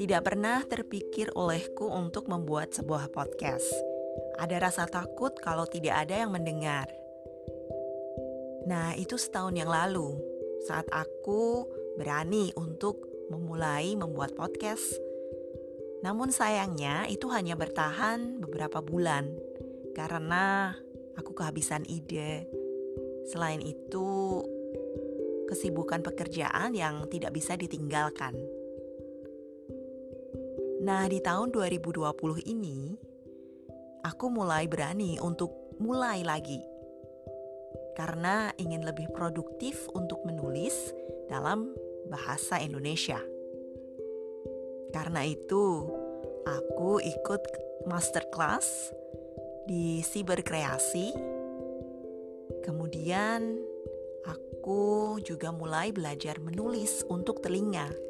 Tidak pernah terpikir olehku untuk membuat sebuah podcast. Ada rasa takut kalau tidak ada yang mendengar. Nah, itu setahun yang lalu, saat aku berani untuk memulai membuat podcast. Namun sayangnya itu hanya bertahan beberapa bulan karena aku kehabisan ide. Selain itu, kesibukan pekerjaan yang tidak bisa ditinggalkan. Nah, di tahun 2020 ini, aku mulai berani untuk mulai lagi. Karena ingin lebih produktif untuk menulis dalam bahasa Indonesia. Karena itu, aku ikut masterclass di Siberkreasi. Kemudian, aku juga mulai belajar menulis untuk telinga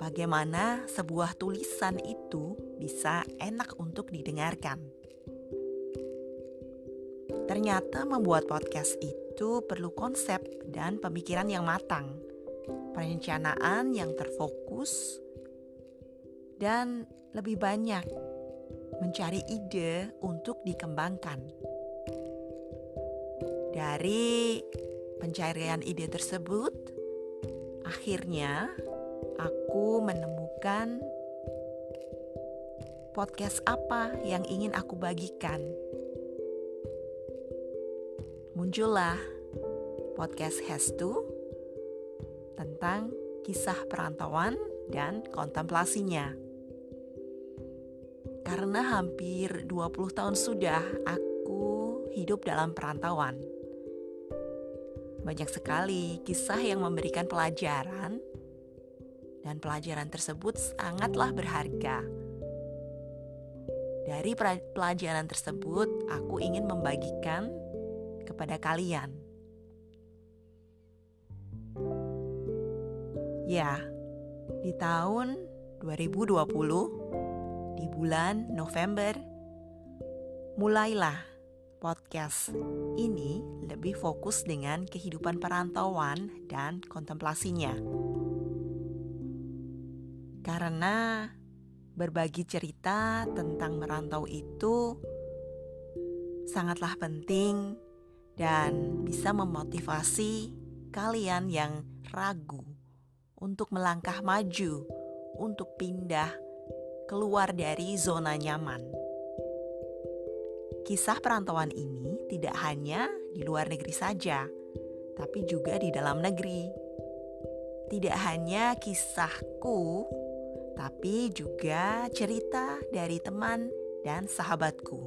bagaimana sebuah tulisan itu bisa enak untuk didengarkan. Ternyata membuat podcast itu perlu konsep dan pemikiran yang matang, perencanaan yang terfokus, dan lebih banyak mencari ide untuk dikembangkan. Dari pencarian ide tersebut, akhirnya aku menemukan podcast apa yang ingin aku bagikan. Muncullah podcast Hestu tentang kisah perantauan dan kontemplasinya. Karena hampir 20 tahun sudah aku hidup dalam perantauan. Banyak sekali kisah yang memberikan pelajaran dan pelajaran tersebut sangatlah berharga. Dari pelajaran tersebut, aku ingin membagikan kepada kalian. Ya, di tahun 2020, di bulan November, mulailah podcast ini lebih fokus dengan kehidupan perantauan dan kontemplasinya karena berbagi cerita tentang merantau itu sangatlah penting dan bisa memotivasi kalian yang ragu untuk melangkah maju, untuk pindah keluar dari zona nyaman. Kisah perantauan ini tidak hanya di luar negeri saja, tapi juga di dalam negeri. Tidak hanya kisahku tapi juga cerita dari teman dan sahabatku.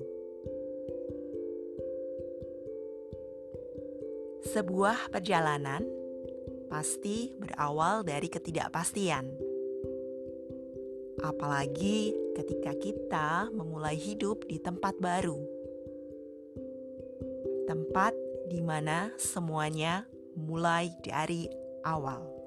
Sebuah perjalanan pasti berawal dari ketidakpastian, apalagi ketika kita memulai hidup di tempat baru, tempat di mana semuanya mulai dari awal.